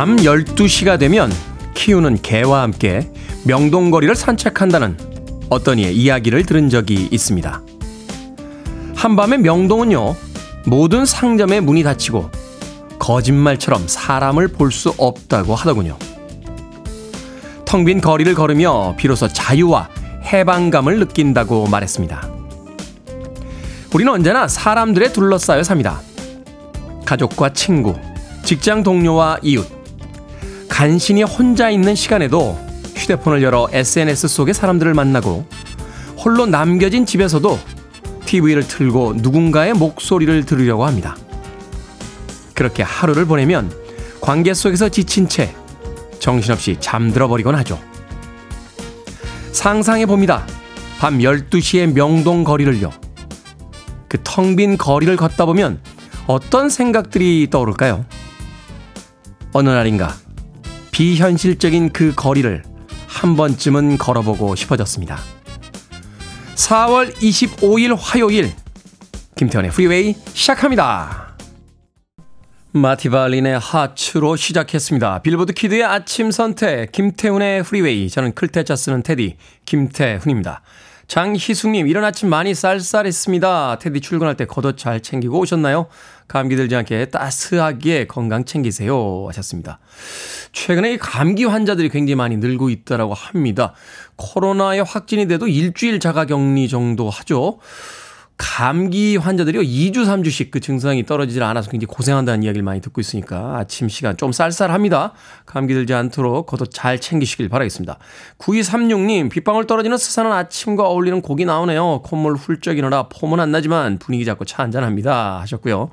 밤 12시가 되면 키우는 개와 함께 명동거리를 산책한다는 어떤 이의 이야기를 들은 적이 있습니다. 한밤에 명동은요, 모든 상점의 문이 닫히고 거짓말처럼 사람을 볼 수 없다고 하더군요. 텅 빈 거리를 걸으며 비로소 자유와 해방감을 느낀다고 말했습니다. 우리는 언제나 사람들에 둘러싸여 삽니다. 가족과 친구, 직장 동료와 이웃, 간신히 혼자 있는 시간에도 휴대폰을 열어 SNS 속의 사람들을 만나고 홀로 남겨진 집에서도 TV를 틀고 누군가의 목소리를 들으려고 합니다. 그렇게 하루를 보내면 관계 속에서 지친 채 정신없이 잠들어 버리곤 하죠. 상상해 봅니다. 밤 12시에 명동 거리를요. 그 텅 빈 거리를 걷다 보면 어떤 생각들이 떠오를까요? 어느 날인가 비현실적인 그 거리를 한 번쯤은 걸어보고 싶어졌습니다. 4월 25일 화요일 김태훈의 프리웨이 시작합니다. 마티 발린의 Hearts로 시작했습니다. 빌보드 키드의 아침 선택 김태훈의 프리웨이 저는 클 태 자 쓰는 테디 김태훈입니다. 장희숙님 이런 아침 많이 쌀쌀했습니다. 테디 출근할 때 겉옷 잘 챙기고 오셨나요? 감기 들지 않게 따스하게 건강 챙기세요 하셨습니다. 최근에 감기 환자들이 굉장히 많이 늘고 있다라고 합니다. 코로나에 확진이 돼도 일주일 자가 격리 정도 하죠. 감기 환자들이요, 2주, 3주씩 그 증상이 떨어지질 않아서 굉장히 고생한다는 이야기를 많이 듣고 있으니까 아침 시간 좀 쌀쌀합니다. 감기 들지 않도록 겉옷 잘 챙기시길 바라겠습니다. 9236님, 빗방울 떨어지는 스산한 아침과 어울리는 곡이 나오네요. 콧물 훌쩍이느라 폼은 안 나지만 분위기 잡고 차 한잔합니다. 하셨고요.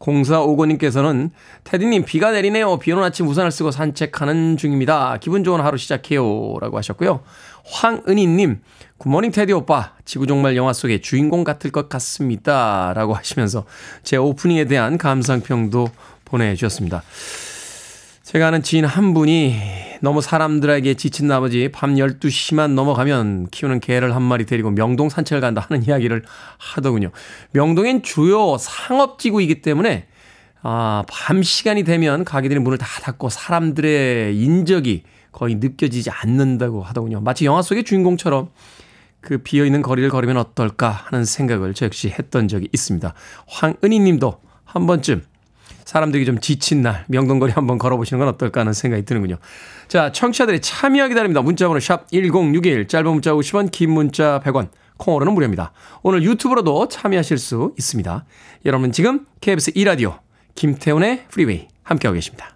0459님께서는 테디님 비가 내리네요. 비 오는 아침 우산을 쓰고 산책하는 중입니다. 기분 좋은 하루 시작해요. 라고 하셨고요. 황은희님, 굿모닝 테디 오빠. 지구종말 영화 속의 주인공 같을 것 같습니다. 라고 하시면서 제 오프닝에 대한 감상평도 보내주셨습니다. 제가 아는 지인 한 분이 너무 사람들에게 지친 나머지 밤 12시만 넘어가면 키우는 개를 한 마리 데리고 명동 산책을 간다 하는 이야기를 하더군요. 명동엔 주요 상업지구이기 때문에 아, 밤 시간이 되면 가게들이 문을 다 닫고 사람들의 인적이 거의 느껴지지 않는다고 하더군요. 마치 영화 속의 주인공처럼 그 비어있는 거리를 걸으면 어떨까 하는 생각을 저 역시 했던 적이 있습니다. 황은희 님도 한 번쯤 사람들이 좀 지친 날 명동거리 한번 걸어보시는 건 어떨까 하는 생각이 드는군요. 자, 청취자들이 참여 기다립니다. 문자번호 샵 1061, 짧은 문자 50원, 긴 문자 100원, 콩으로는 무료입니다. 오늘 유튜브로도 참여하실 수 있습니다. 여러분 지금 KBS 2라디오 김태훈의 프리웨이 함께하고 계십니다.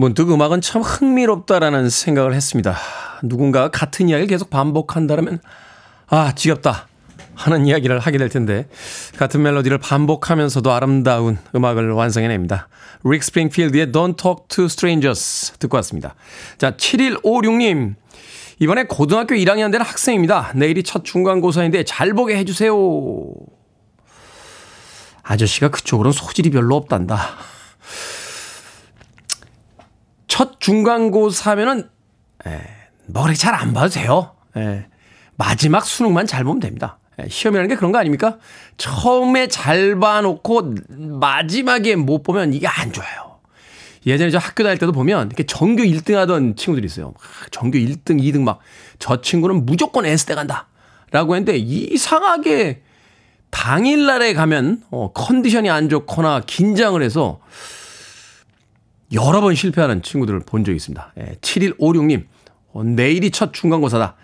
문득 음악은 참 흥미롭다라는 생각을 했습니다. 누군가가 같은 이야기를 계속 반복한다면, 아, 지겹다. 하는 이야기를 하게 될 텐데, 같은 멜로디를 반복하면서도 아름다운 음악을 완성해냅니다. 릭 스프링필드의 Don't Talk to Strangers 듣고 왔습니다. 자, 7156님. 이번에 고등학교 1학년 된 학생입니다. 내일이 첫 중간고사인데 잘 보게 해주세요. 아저씨가 그쪽으로는 소질이 별로 없단다. 첫 중간고사면은 에, 뭐 그렇게 잘안 봐도 돼요. 에, 마지막 수능만 잘 보면 됩니다. 에, 시험이라는 게 그런 거 아닙니까? 처음에 잘 봐놓고 마지막에 못 보면 이게 안 좋아요. 예전에 저 학교 다닐 때도 보면 이렇게 전교 1등 하던 친구들이 있어요. 전교 1등, 2등 막 저 친구는 무조건 S대 간다. 라고 했는데 이상하게 당일날에 가면 어, 컨디션이 안 좋거나 긴장을 해서 여러 번 실패하는 친구들을 본 적이 있습니다. 예, 7156님, 어, 내일이 첫 중간고사다.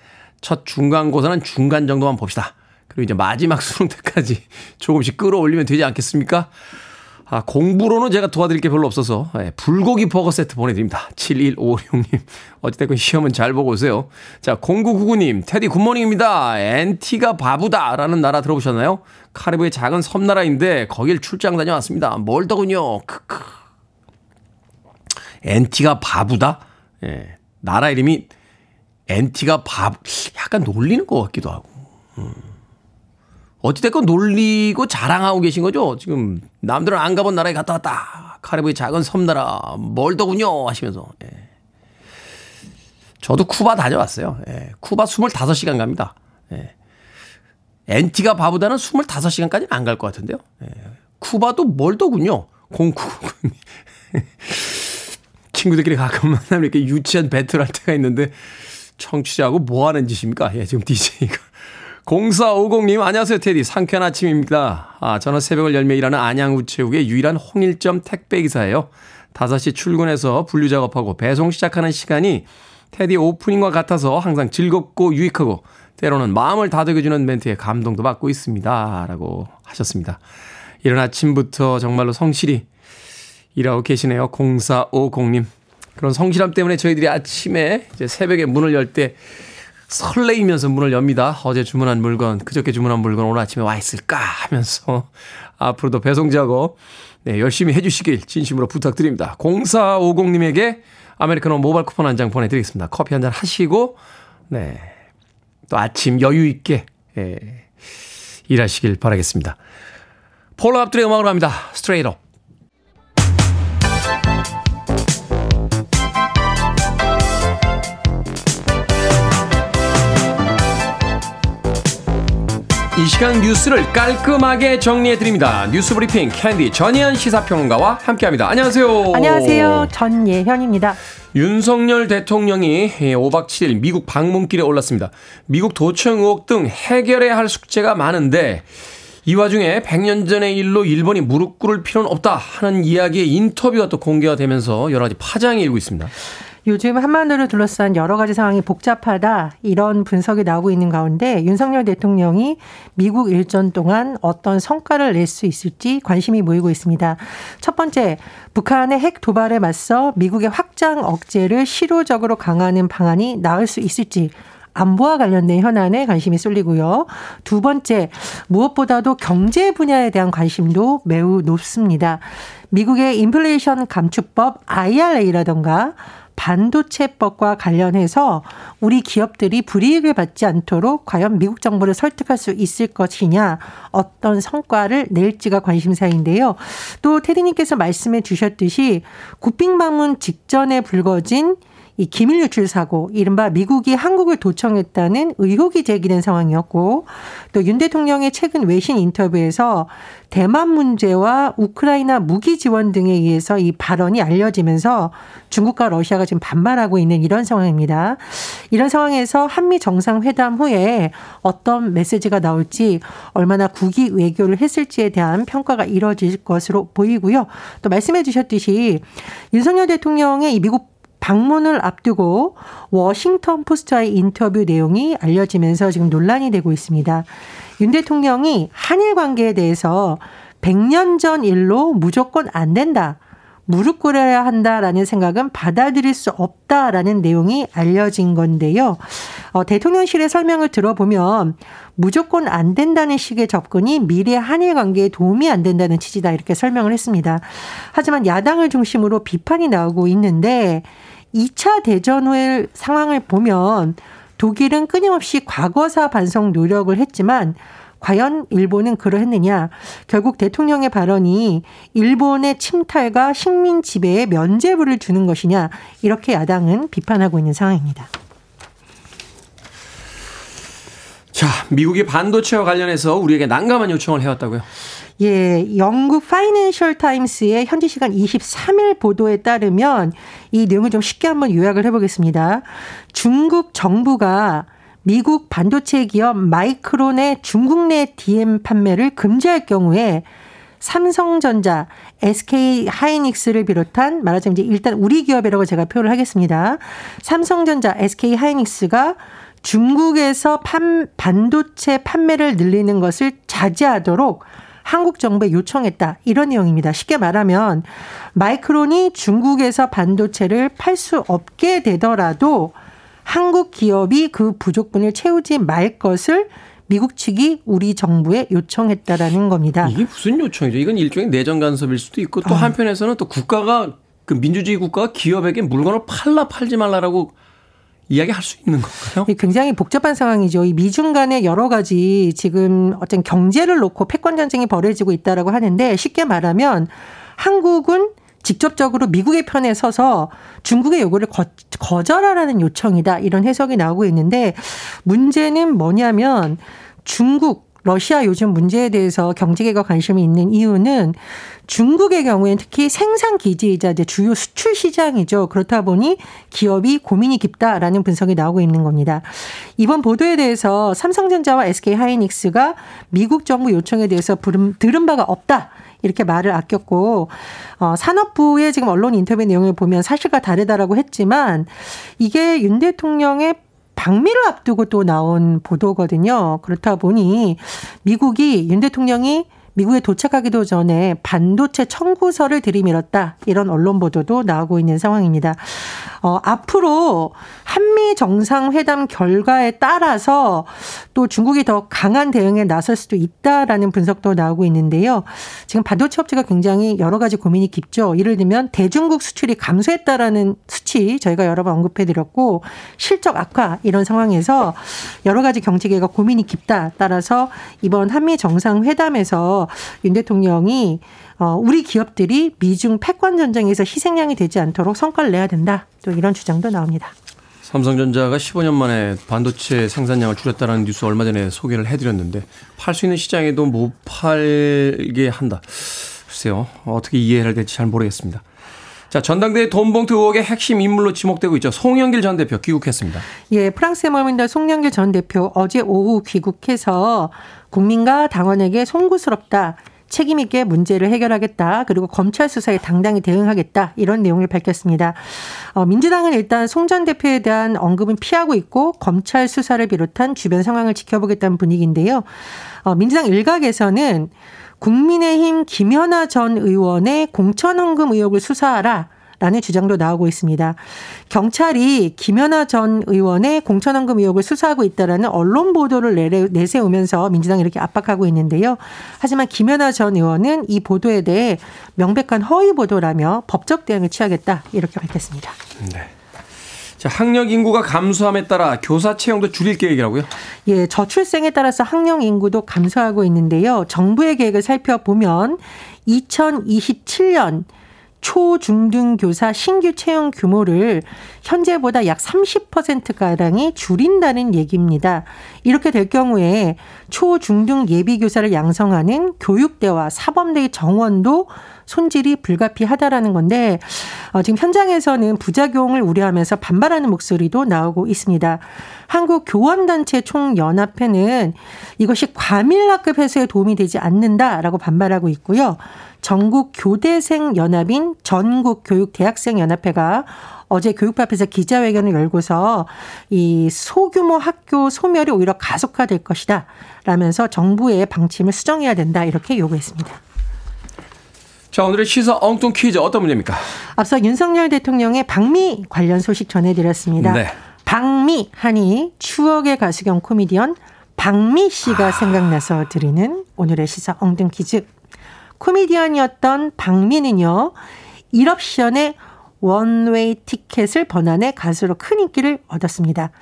첫 중간고사는 중간 정도만 봅시다. 그리고 이제 마지막 수능 때까지 조금씩 끌어올리면 되지 않겠습니까? 아, 공부로는 제가 도와드릴 게 별로 없어서 예, 불고기 버거 세트 보내드립니다. 7156님. 어찌됐건 시험은 잘 보고 오세요. 자, 0999님. 테디 굿모닝입니다. 엔티가 바보다 라는 나라 들어보셨나요? 카리브의 작은 섬나라인데 거길 출장 다녀왔습니다. 멀더군요. 크크. 엔티가 바보다? 예. 나라 이름이 엔티가 바 약간 놀리는 것 같기도 하고. 음. 어찌됐건 놀리고 자랑하고 계신 거죠? 지금 남들은 안 가본 나라에 갔다 왔다. 카리브의 작은 섬나라 멀더군요 하시면서. 예. 저도 쿠바 다녀왔어요. 예. 쿠바 25시간 갑니다. 예. 엔티가 바보다는 25시간까지는 안 갈 것 같은데요. 예. 쿠바도 멀더군요. 공쿠. 친구들끼리 가끔 만나면 이렇게 유치한 배틀 할 때가 있는데 청취자하고 뭐 하는 짓입니까? 예, 지금 DJ가. 0450님, 안녕하세요, 테디. 상쾌한 아침입니다. 아, 저는 새벽을 열며 일하는 안양우체국의 유일한 홍일점 택배기사예요. 5시 출근해서 분류 작업하고 배송 시작하는 시간이 테디 오프닝과 같아서 항상 즐겁고 유익하고 때로는 마음을 다독여주는 멘트에 감동도 받고 있습니다. 라고 하셨습니다. 이런 아침부터 정말로 성실히 일하고 계시네요. 0450님. 그런 성실함 때문에 저희들이 아침에 이제 새벽에 문을 열 때 설레이면서 문을 엽니다. 어제 주문한 물건, 그저께 주문한 물건 오늘 아침에 와 있을까 하면서 앞으로도 배송 작업 네, 열심히 해주시길 진심으로 부탁드립니다. 0450님에게 아메리카노 모바일 쿠폰 한 장 보내드리겠습니다. 커피 한 잔 하시고, 네. 또 아침 여유 있게, 예, 일하시길 바라겠습니다. 폴라 압둘의 음악으로 합니다. Straight Up. 이 시간 뉴스를 깔끔하게 정리해드립니다. 뉴스 브리핑 캔디 전예현 시사평론가와 함께합니다. 안녕하세요. 안녕하세요. 전예현입니다. 윤석열 대통령이 5박 7일 미국 방문길에 올랐습니다. 미국 도청 의혹 등 해결해야 할 숙제가 많은데 이 와중에 100년 전의 일로 일본이 무릎 꿇을 필요는 없다 하는 이야기의 인터뷰가 또 공개가 되면서 여러 가지 파장이 일고 있습니다. 요즘 한반도를 둘러싼 여러 가지 상황이 복잡하다 이런 분석이 나오고 있는 가운데 윤석열 대통령이 미국 일전 동안 어떤 성과를 낼 수 있을지 관심이 모이고 있습니다. 첫 번째, 북한의 핵 도발에 맞서 미국의 확장 억제를 실효적으로 강화하는 방안이 나올 수 있을지 안보와 관련된 현안에 관심이 쏠리고요. 두 번째, 무엇보다도 경제 분야에 대한 관심도 매우 높습니다. 미국의 인플레이션 감축법 IRA라던가 반도체법과 관련해서 우리 기업들이 불이익을 받지 않도록 과연 미국 정부를 설득할 수 있을 것이냐 어떤 성과를 낼지가 관심사인데요. 또 테디님께서 말씀해 주셨듯이 국빈 방문 직전에 불거진 이 기밀 유출 사고, 이른바 미국이 한국을 도청했다는 의혹이 제기된 상황이었고, 또 윤 대통령의 최근 외신 인터뷰에서 대만 문제와 우크라이나 무기 지원 등에 의해서 이 발언이 알려지면서 중국과 러시아가 지금 반발하고 있는 이런 상황입니다. 이런 상황에서 한미 정상회담 후에 어떤 메시지가 나올지 얼마나 국위 외교를 했을지에 대한 평가가 이뤄질 것으로 보이고요. 또 말씀해 주셨듯이 윤석열 대통령의 이 미국 방문을 앞두고 워싱턴 포스트와의 인터뷰 내용이 알려지면서 지금 논란이 되고 있습니다. 윤 대통령이 한일 관계에 대해서 100년 전 일로 무조건 안 된다. 무릎 꿇어야 한다라는 생각은 받아들일 수 없다라는 내용이 알려진 건데요. 어, 대통령실의 설명을 들어보면 무조건 안 된다는 식의 접근이 미래 한일 관계에 도움이 안 된다는 취지다 이렇게 설명을 했습니다. 하지만 야당을 중심으로 비판이 나오고 있는데 2차 대전 후의 상황을 보면 독일은 끊임없이 과거사 반성 노력을 했지만 과연 일본은 그러했느냐? 결국 대통령의 발언이 일본의 침탈과 식민 지배에 면죄부를 주는 것이냐? 이렇게 야당은 비판하고 있는 상황입니다. 자, 미국이 반도체와 관련해서 우리에게 난감한 요청을 해왔다고요? 예, 영국 파이낸셜 타임스의 현지 시간 23일 보도에 따르면 이 내용을 좀 쉽게 한번 요약을 해보겠습니다. 중국 정부가 미국 반도체 기업 마이크론의 중국 내 DM 판매를 금지할 경우에 삼성전자, SK 하이닉스를 비롯한 말하자면 이제 일단 우리 기업이라고 제가 표현을 하겠습니다. 삼성전자, SK 하이닉스가 중국에서 판, 반도체 판매를 늘리는 것을 자제하도록 한국 정부에 요청했다. 이런 내용입니다. 쉽게 말하면 마이크론이 중국에서 반도체를 팔 수 없게 되더라도 한국 기업이 그 부족분을 채우지 말 것을 미국 측이 우리 정부에 요청했다라는 겁니다. 이게 무슨 요청이죠? 이건 일종의 내정 간섭일 수도 있고 또 아. 한편에서는 또 국가가 그 민주주의 국가가 기업에게 물건을 팔라 팔지 말라라고 이야기할 수 있는 건가요? 굉장히 복잡한 상황이죠. 이 미중 간의 여러 가지 지금 어떤 경제를 놓고 패권 전쟁이 벌어지고 있다라고 하는데 쉽게 말하면 한국은 직접적으로 미국의 편에 서서 중국의 요구를 거, 거절하라는 요청이다. 이런 해석이 나오고 있는데 문제는 뭐냐면 중국 러시아 요즘 문제에 대해서 경제계가 관심이 있는 이유는 중국의 경우에는 특히 생산 기지이자 이제 주요 수출 시장이죠. 그렇다 보니 기업이 고민이 깊다라는 분석이 나오고 있는 겁니다. 이번 보도에 대해서 삼성전자와 SK 하이닉스가 미국 정부 요청에 대해서 들은 바가 없다. 이렇게 말을 아꼈고 어, 산업부의 지금 언론 인터뷰 내용을 보면 사실과 다르다라고 했지만 이게 윤 대통령의 방미를 앞두고 또 나온 보도거든요. 그렇다 보니 미국이 윤 대통령이 미국에 도착하기도 전에 반도체 청구서를 들이밀었다. 이런 언론 보도도 나오고 있는 상황입니다. 어, 앞으로 한미 정상회담 결과에 따라서 또 중국이 더 강한 대응에 나설 수도 있다라는 분석도 나오고 있는데요. 지금 반도체 업체가 굉장히 여러 가지 고민이 깊죠. 예를 들면 대중국 수출이 감소했다라는 수치 저희가 여러 번 언급해 드렸고 실적 악화 이런 상황에서 여러 가지 경제계가 고민이 깊다. 따라서 이번 한미 정상회담에서 윤 대통령이 어, 우리 기업들이 미중 패권 전쟁에서 희생양이 되지 않도록 성과를 내야 된다. 또 이런 주장도 나옵니다. 삼성전자가 15년 만에 반도체 생산량을 줄였다는 뉴스 얼마 전에 소개를 해드렸는데 팔 수 있는 시장에도 못 팔게 한다. 글쎄요. 어떻게 이해해야 될지 잘 모르겠습니다. 자, 전당대회 돈봉투 의혹의 핵심 인물로 지목되고 있죠. 송영길 전 대표 귀국했습니다. 예, 프랑스에 머문다 송영길 전 대표 어제 오후 귀국해서 국민과 당원에게 송구스럽다. 책임있게 문제를 해결하겠다. 그리고 검찰 수사에 당당히 대응하겠다. 이런 내용을 밝혔습니다. 어, 민주당은 일단 송 전 대표에 대한 언급은 피하고 있고 검찰 수사를 비롯한 주변 상황을 지켜보겠다는 분위기인데요. 어, 민주당 일각에서는 국민의힘 김연아 전 의원의 공천헌금 의혹을 수사하라. 라는 주장도 나오고 있습니다. 경찰이 김연아 전 의원의 공천헌금 의혹을 수사하고 있다라는 언론 보도를 내세우면서 민주당이 이렇게 압박하고 있는데요. 하지만 김연아 전 의원은 이 보도에 대해 명백한 허위 보도라며 법적 대응을 취하겠다 이렇게 밝혔습니다. 네. 자, 학력 인구가 감소함에 따라 교사 채용도 줄일 계획이라고요? 예, 저출생에 따라서 학령 인구도 감소하고 있는데요. 정부의 계획을 살펴보면 2027년 초, 중, 등 교사 신규 채용 규모를 현재보다 약 30%가량이 줄인다는 얘기입니다. 이렇게 될 경우에 초, 중, 등 예비 교사를 양성하는 교육대와 사범대의 정원도 손질이 불가피하다라는 건데 어, 지금 현장에서는 부작용을 우려하면서 반발하는 목소리도 나오고 있습니다. 한국 교원단체 총연합회는 이것이 과밀학급 해소에 도움이 되지 않는다라고 반발하고 있고요. 전국 교대생 연합인 전국 교육 대학생 연합회가 어제 교육부 앞에서 기자회견을 열고서 이 소규모 학교 소멸이 오히려 가속화될 것이다. 라면서 정부의 방침을 수정해야 된다. 이렇게 요구했습니다. 자, 오늘의 시사 엉뚱 퀴즈 어떤 문제입니까? 앞서 윤석열 대통령의 방미 관련 소식 전해드렸습니다. 네. 방미 하니 추억의 가수 겸 코미디언 박미 씨가 아... 생각나서 드리는 오늘의 시사 엉뚱 퀴즈. 코미디언이었던 박미는요, 1옵션의 원웨이 티켓을 번안해 가수로 큰 인기를 얻었습니다.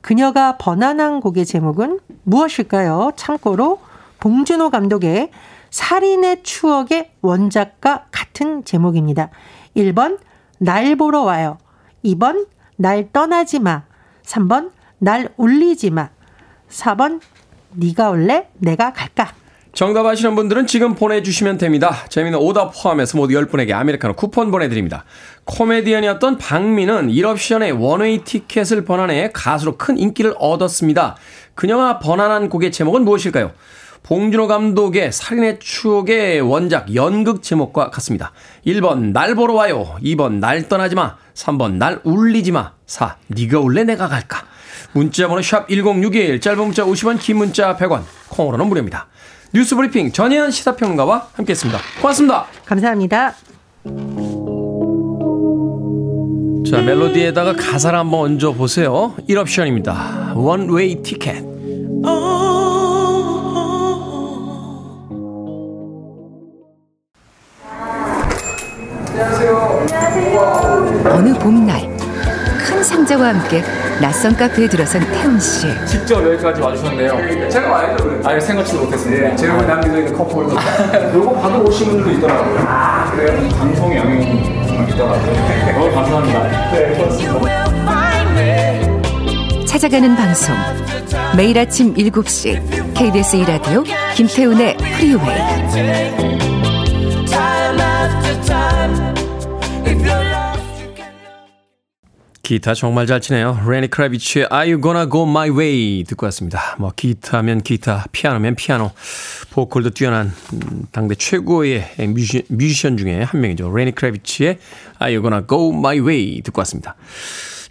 그녀가 번안한 곡의 제목은 무엇일까요? 참고로 봉준호 감독의 살인의 추억의 원작과 같은 제목입니다. 1번 날 보러 와요. 2번 날 떠나지 마. 3번 날 울리지 마. 4번 네가 올래 내가 갈까. 정답 아시는 분들은 지금 보내주시면 됩니다. 재미는 오답 포함해서 모두 10분에게 아메리카노 쿠폰 보내드립니다. 코미디언이었던 박민은 1옵션의 원웨이 티켓을 번안해 가수로 큰 인기를 얻었습니다. 그녀가 번안한 곡의 제목은 무엇일까요? 봉준호 감독의 살인의 추억의 원작 연극 제목과 같습니다. 1번 날 보러 와요. 2번 날 떠나지 마. 3번 날 울리지 마. 4. 네가 올래 내가 갈까. 문자 번호 샵 1061 짧은 문자 50원 긴 문자 100원 콩으로는 무료입니다. 뉴스 브리핑 전예현 시사평론가와 함께했습니다. 고맙습니다. 감사합니다. 자, 멜로디에다가 가사를 한번 얹어 보세요. 이럽션입니다. One Way Ticket. 큰 상자와 함께 낯선 카페에 들어선 태훈 씨. 직접 여기까지 와주셨네요. 제가 와야죠. 아니 생각지도 못했습니다. 네, 제가 남겨져 있는 컵홀더. 요거 받으러 오신 분들도 있더라고요. 아 그래요? 방송의 영향이 정말 있더라고요. 너무 감사합니다. 네, 고맙습니다. 찾아가는 방송 매일 아침 7시 KBS 2라디오 김태훈의 프리웨이 기타 정말 잘 치네요. 레니 크라비치의 Are You Gonna Go My Way 듣고 왔습니다. 뭐 기타면 기타, 피아노면 피아노, 보컬도 뛰어난 음, 당대 최고의 뮤지, 뮤지션 중에 한 명이죠. 레니 크라비치의 Are You Gonna Go My Way 듣고 왔습니다.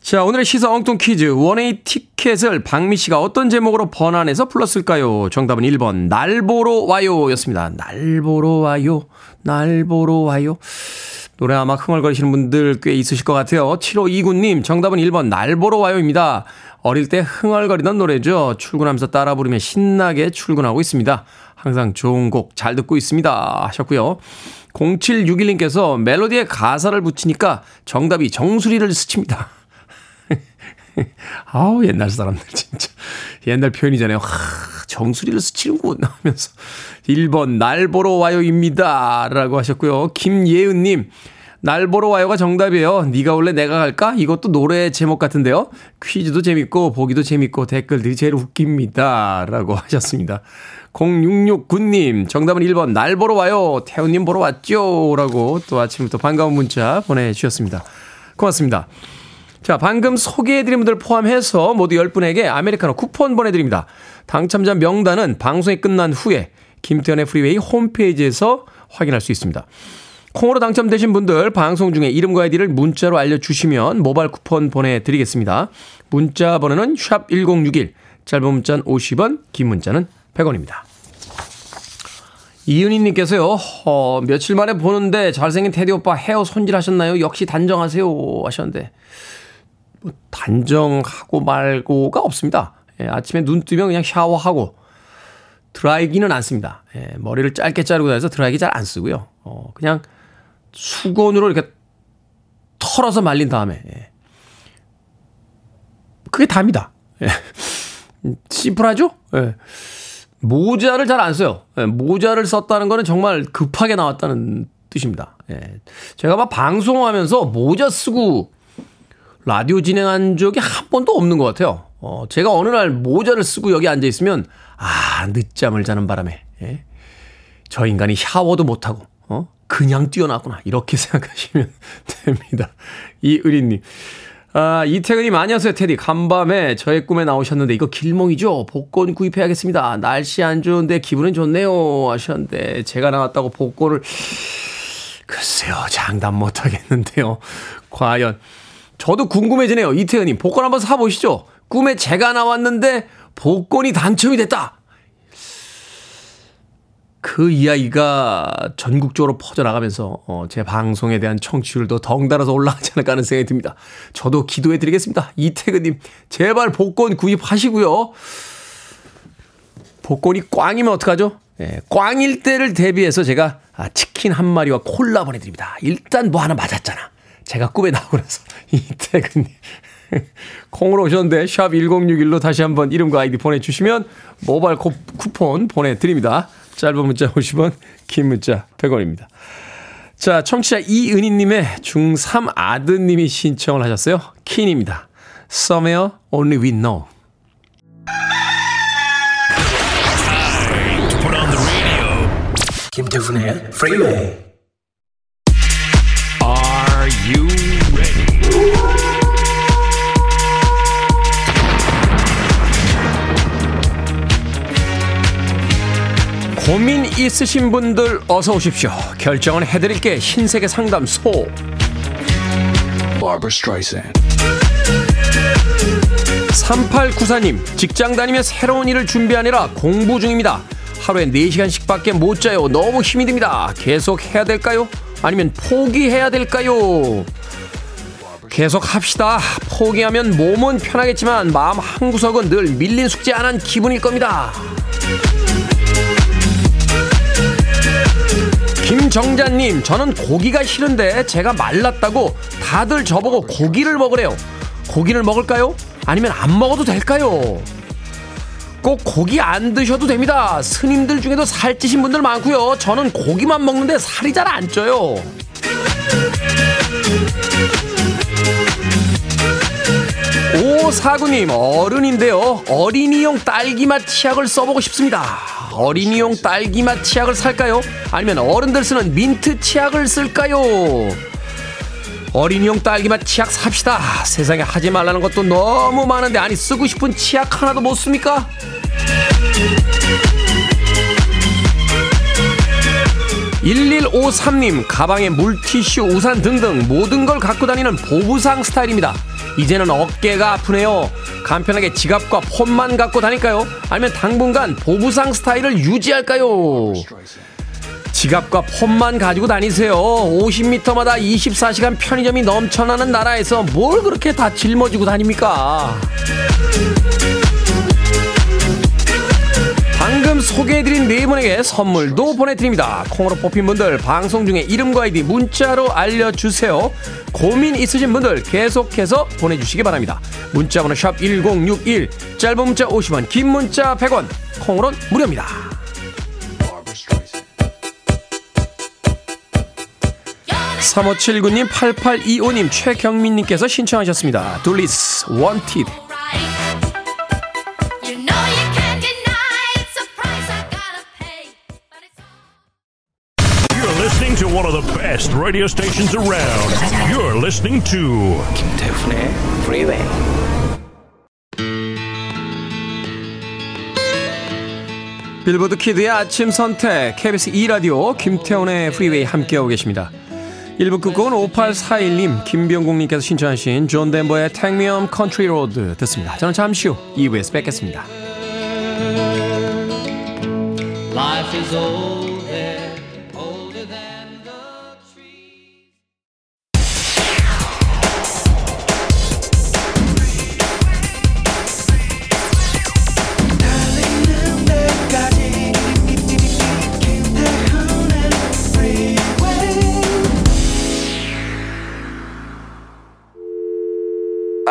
자, 오늘의 시사 엉뚱 퀴즈. One Way Ticket을 방미 씨가 어떤 제목으로 번안해서 불렀을까요? 정답은 1번. 날 보러 와요 였습니다. 날 보러 와요. 날 보러 와요. 노래 아마 흥얼거리시는 분들 꽤 있으실 것 같아요. 7529님, 정답은 1번, 날 보러 와요입니다. 어릴 때 흥얼거리던 노래죠. 출근하면서 따라 부르며 신나게 출근하고 있습니다. 항상 좋은 곡 잘 듣고 있습니다. 하셨고요. 0761님께서 멜로디에 가사를 붙이니까 정답이 정수리를 스칩니다. 아우, 옛날 사람들 진짜. 옛날 표현이잖아요. 하, 정수리를 스치는군 하면서 1번 날 보러 와요입니다. 라고 하셨고요. 김예은님. 날 보러 와요가 정답이에요. 네가 원래 내가 갈까? 이것도 노래 제목 같은데요. 퀴즈도 재밌고 보기도 재밌고 댓글들이 제일 웃깁니다. 라고 하셨습니다. 0669님 정답은 1번 날 보러 와요. 태훈님 보러 왔죠? 라고 또 아침부터 반가운 문자 보내주셨습니다. 고맙습니다. 자, 방금 소개해드린 분들 포함해서 모두 10분에게 아메리카노 쿠폰 보내드립니다. 당첨자 명단은 방송이 끝난 후에 김태훈의 프리웨이 홈페이지에서 확인할 수 있습니다. 콩으로 당첨되신 분들 방송 중에 이름과 아이디를 문자로 알려주시면 모바일 쿠폰 보내드리겠습니다. 문자 번호는 샵 1061, 짧은 문자는 50원, 긴 문자는 100원입니다. 이은희님께서요, 어, 며칠 만에 보는데 잘생긴 테디 오빠 헤어 손질 하셨나요? 역시 단정하세요. 하셨는데, 뭐, 단정하고 말고가 없습니다. 예, 아침에 눈 뜨면 그냥 샤워하고, 드라이기는 안 씁니다. 예, 머리를 짧게 자르고 나서 드라이기 잘 안 쓰고요. 어, 그냥 수건으로 이렇게 털어서 말린 다음에, 예. 그게 답니다. 예. 심플하죠? 예. 모자를 잘 안 써요. 예, 모자를 썼다는 거는 정말 급하게 나왔다는 뜻입니다. 예. 제가 막 방송하면서 모자 쓰고 라디오 진행한 적이 한 번도 없는 것 같아요. 어, 제가 어느 날 모자를 쓰고 여기 앉아 있으면, 아, 늦잠을 자는 바람에, 예. 저 인간이 샤워도 못하고, 어? 그냥 뛰어났구나. 이렇게 생각하시면 됩니다. 이의리님. 아, 이태근님, 안녕하세요, 테디. 간밤에 저의 꿈에 나오셨는데, 이거 길몽이죠? 복권 구입해야겠습니다. 날씨 안 좋은데 기분은 좋네요. 하셨는데, 제가 나왔다고 복권을, 글쎄요, 장담 못 하겠는데요. 과연. 저도 궁금해지네요. 이태근님, 복권 한번 사보시죠. 꿈에 제가 나왔는데, 복권이 당첨이 됐다. 그 이야기가 전국적으로 퍼져나가면서 어, 제 방송에 대한 청취율도 덩달아서 올라가지 않을까 하는 생각이 듭니다. 저도 기도해 드리겠습니다. 이태근님 제발 복권 구입하시고요. 복권이 꽝이면 어떡하죠? 예, 꽝일 때를 대비해서 제가 아, 치킨 한 마리와 콜라 보내드립니다. 일단 뭐 하나 맞았잖아. 제가 꿈에 나오고 나서 이태근님 콩으로 오셨는데 샵 1061로 다시 한번 이름과 아이디 보내주시면 모바일 쿠폰 보내드립니다. 짧은 문자 50원, 긴 문자 100원입니다. 자, 청취자 이은희님의 중3 아드님이 신청을 하셨어요. 킨입니다. Somewhere Only We Know. 김태훈의 프리웨이 고민 있으신 분들 어서 오십시오. 결정은 해드릴게 흰색의 상담소. Barbara Streisand. 3894님, 직장 다니며 새로운 일을 준비하느라 공부 중입니다. 하루에 4시간씩 밖에 못 자요. 너무 힘이 듭니다. 계속 해야 될까요? 아니면 포기해야 될까요? 계속 합시다. 포기하면 몸은 편하겠지만 마음 한구석은 늘 밀린 숙제 안 한 기분일 겁니다. 김정자님, 저는 고기가 싫은데 제가 말랐다고 다들 저보고 고기를 먹으래요. 고기를 먹을까요? 아니면 안 먹어도 될까요? 꼭 고기 안 드셔도 됩니다. 스님들 중에도 살찌신 분들 많고요. 저는 고기만 먹는데 살이 잘 안 쪄요. 오사구님 어른인데요 어린이용 딸기맛 치약을 써보고 싶습니다 어린이용 딸기맛 치약을 살까요? 아니면 어른들 쓰는 민트 치약을 쓸까요? 어린이용 딸기맛 치약 삽시다 세상에 하지 말라는 것도 너무 많은데 아니 쓰고 싶은 치약 하나도 못 씁니까? 1153님, 가방에 물티슈, 우산 등등 모든 걸 갖고 다니는 보부상 스타일입니다. 이제는 어깨가 아프네요. 간편하게 지갑과 폰만 갖고 다닐까요? 아니면 당분간 보부상 스타일을 유지할까요? 지갑과 폰만 가지고 다니세요. 50m마다 24시간 편의점이 넘쳐나는 나라에서 뭘 그렇게 다 짊어지고 다닙니까? 소개해드린 네 분에게 선물도 보내드립니다. 콩으로 뽑힌 분들 방송 중에 이름과 아이디 문자로 알려주세요. 고민 있으신 분들 계속해서 보내주시기 바랍니다. 문자번호 샵 1061, 짧은 문자 50원, 긴 문자 100원, 콩으로는 무료입니다. 3579님, 8825님, 최경민님께서 신청하셨습니다. 둘리스, 원티드. Best radio stations around. You're listening to 김태훈의 Freeway. 빌보드 키드의 아침 선택 KBS 2 라디오 김태훈의 프리웨이 함께하고 계십니다. 1부 끝곡은 5841님 김병국님께서 신청하신 존 덴버의 Take Me Home Country Road 듣습니다. 저는 잠시 후 2부에서 뵙겠습니다. Life is older,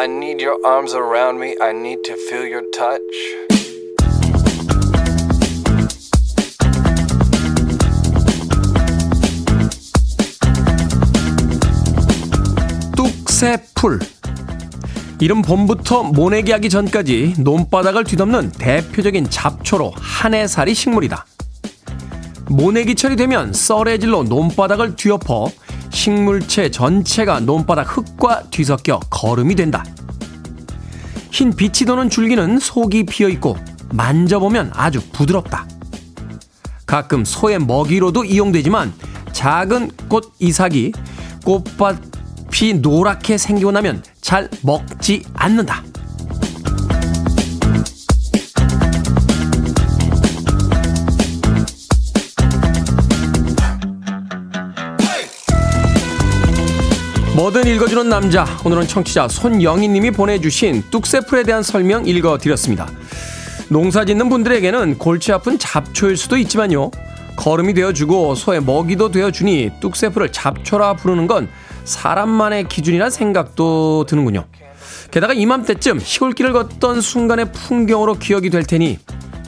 I need your arms around me. I need to feel your touch. 뚝새풀 이름 봄부터 모내기 하기 전까지 논바닥을 뒤덮는 대표적인 잡초로 한해살이 식물이다. 모내기철이 되면 썰해질로 논바닥을 뒤엎어 식물체 전체가 논바닥 흙과 뒤섞여 거름이 된다. 흰 빛이 도는 줄기는 속이 비어 있고 만져보면 아주 부드럽다. 가끔 소의 먹이로도 이용되지만 작은 꽃 이삭이 꽃밭이 노랗게 생기고 나면 잘 먹지 않는다. 뭐든 읽어주는 남자. 오늘은 청취자 손영희님이 보내주신 뚝새풀에 대한 설명 읽어드렸습니다. 농사 짓는 분들에게는 골치 아픈 잡초일 수도 있지만요. 거름이 되어주고 소의 먹이도 되어주니 뚝새풀을 잡초라 부르는 건 사람만의 기준이라 생각도 드는군요. 게다가 이맘때쯤 시골길을 걷던 순간의 풍경으로 기억이 될 테니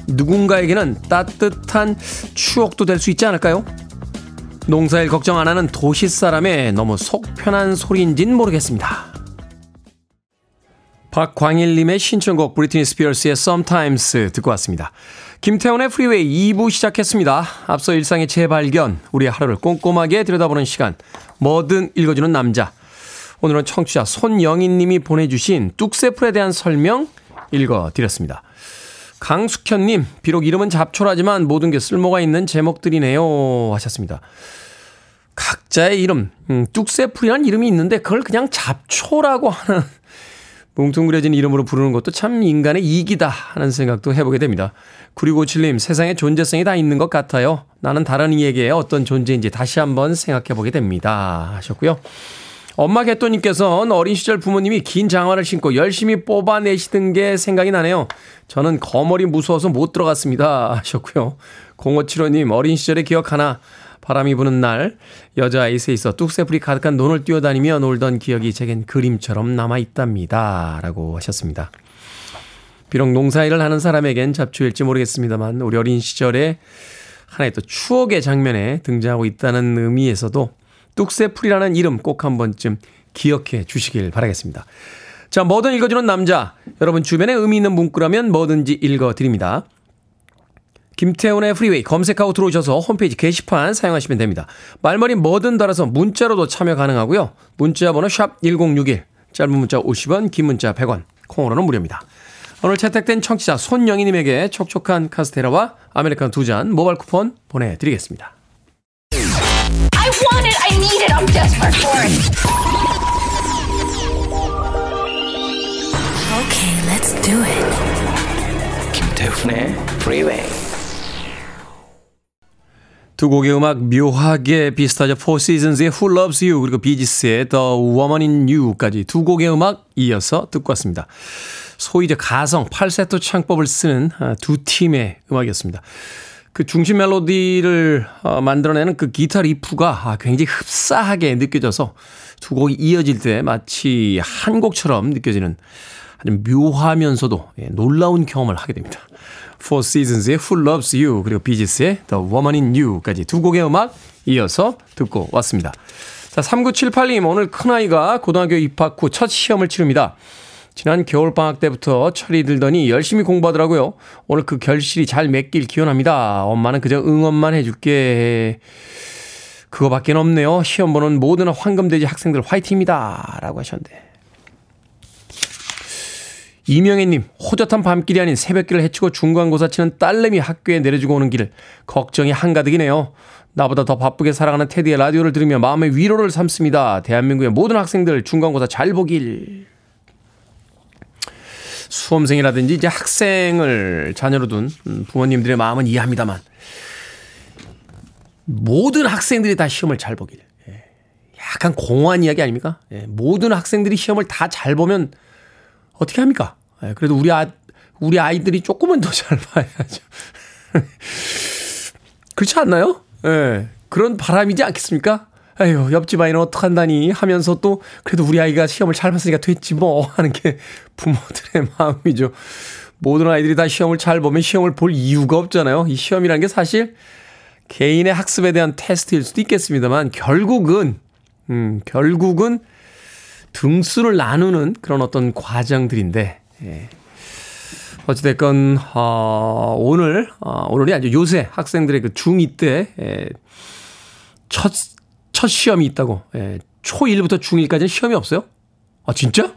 누군가에게는 따뜻한 추억도 될 수 있지 않을까요? 농사일 걱정 안 하는 도시 사람의 너무 속 편한 소리인진 모르겠습니다. 박광일님의 신청곡 브리트니 스피어스의 Sometimes 듣고 왔습니다. 김태훈의 프리웨이 2부 시작했습니다. 앞서 일상의 재발견, 우리의 하루를 꼼꼼하게 들여다보는 시간, 뭐든 읽어주는 남자. 오늘은 청취자 손영희님이 보내주신 뚝새풀에 대한 설명 읽어드렸습니다. 강숙현님, 비록 이름은 잡초라지만 모든 게 쓸모가 있는 제목들이네요. 하셨습니다. 각자의 이름, 음, 뚝새풀이라는 이름이 있는데 그걸 그냥 잡초라고 하는 뭉뚱그려진 이름으로 부르는 것도 참 인간의 이기다 하는 생각도 해보게 됩니다. 9657님, 세상에 존재성이 다 있는 것 같아요. 나는 다른 이에게 어떤 존재인지 다시 한번 생각해보게 됩니다. 하셨고요. 엄마 개또님께서는 어린 시절 부모님이 긴 장화를 신고 열심히 뽑아내시던 게 생각이 나네요. 저는 거머리 무서워서 못 들어갔습니다. 하셨고요. 0575님, 어린 시절의 기억 하나. 바람이 부는 날 여자아이 셋이서 뚝새풀이 가득한 논을 뛰어다니며 놀던 기억이 제겐 그림처럼 남아있답니다. 라고 하셨습니다. 비록 농사일을 하는 사람에겐 잡초일지 모르겠습니다만 우리 어린 시절에 하나의 또 추억의 장면에 등장하고 있다는 의미에서도 뚝새풀이라는 이름 꼭 한 번쯤 기억해 주시길 바라겠습니다. 자, 뭐든 읽어주는 남자. 여러분 주변에 의미 있는 문구라면 뭐든지 읽어드립니다. 김태훈의 프리웨이 검색하고 들어오셔서 홈페이지 게시판 사용하시면 됩니다. 말머리 뭐든 달아서 문자로도 참여 가능하고요. 문자 번호 샵 1061, 짧은 문자 50원, 긴 문자 100원, 콩으로는 무료입니다. 오늘 채택된 청취자 손영희님에게 촉촉한 카스테라와 아메리카노 두잔 모바일 쿠폰 보내드리겠습니다. I want it. I need it. I'm desperate for it. Okay, let's do it. 김태훈의 Freeway. 두 곡의 음악 묘하게 비슷하죠. Four Seasons의 Who Loves You 그리고 비지스의 The Woman in You까지 두 곡의 음악 이어서 듣고 왔습니다. 소위 이제 가성, 팔세토 창법을 쓰는 아, 두 팀의 음악이었습니다. 그 중심 멜로디를 어, 만들어내는 그 기타 리프가 아, 굉장히 흡사하게 느껴져서 두 곡이 이어질 때 마치 한 곡처럼 느껴지는 아주 묘하면서도 예, 놀라운 경험을 하게 됩니다. Four Seasons의 Who Loves You 그리고 비지스의 The Woman in You까지 두 곡의 음악 이어서 듣고 왔습니다. 자, 3978님 오늘 큰아이가 고등학교 입학 후 첫 시험을 치릅니다. 지난 겨울방학 때부터 철이 들더니 열심히 공부하더라고요. 오늘 그 결실이 잘 맺길 기원합니다. 엄마는 그저 응원만 해줄게. 그거밖에 없네요. 시험 보는 모든 황금돼지 학생들 화이팅입니다. 라고 하셨는데. 이명애님, 호젓한 밤길이 아닌 새벽길을 헤치고 중간고사 치는 딸내미 학교에 내려주고 오는 길, 걱정이 한가득이네요. 나보다 더 바쁘게 살아가는 테디의 라디오를 들으며 마음의 위로를 삼습니다. 대한민국의 모든 학생들 중간고사 잘 보길. 수험생이라든지 이제 학생을 자녀로 둔 음, 부모님들의 마음은 이해합니다만, 모든 학생들이 다 시험을 잘 보길. 예. 약간 공허한 이야기 아닙니까? 예. 모든 학생들이 시험을 다 잘 보면 어떻게 합니까? 예, 그래도 우리 아, 우리 아이들이 조금은 더 잘 봐야죠. 그렇지 않나요? 예. 그런 바람이지 않겠습니까? 에휴, 옆집 아이는 어떡한다니 하면서 또 그래도 우리 아이가 시험을 잘 봤으니까 됐지 뭐 하는 게 부모들의 마음이죠. 모든 아이들이 다 시험을 잘 보면 시험을 볼 이유가 없잖아요. 이 시험이라는 게 사실 개인의 학습에 대한 테스트일 수도 있겠습니다만 결국은 음, 결국은 등수를 나누는 그런 어떤 과정들인데, 예. 어찌됐건, 어, 오늘, 어, 오늘이 아니죠. 요새 학생들의 그 중2 때, 예, 첫, 첫 시험이 있다고, 예, 초1부터 중1까지는 시험이 없어요? 아, 진짜?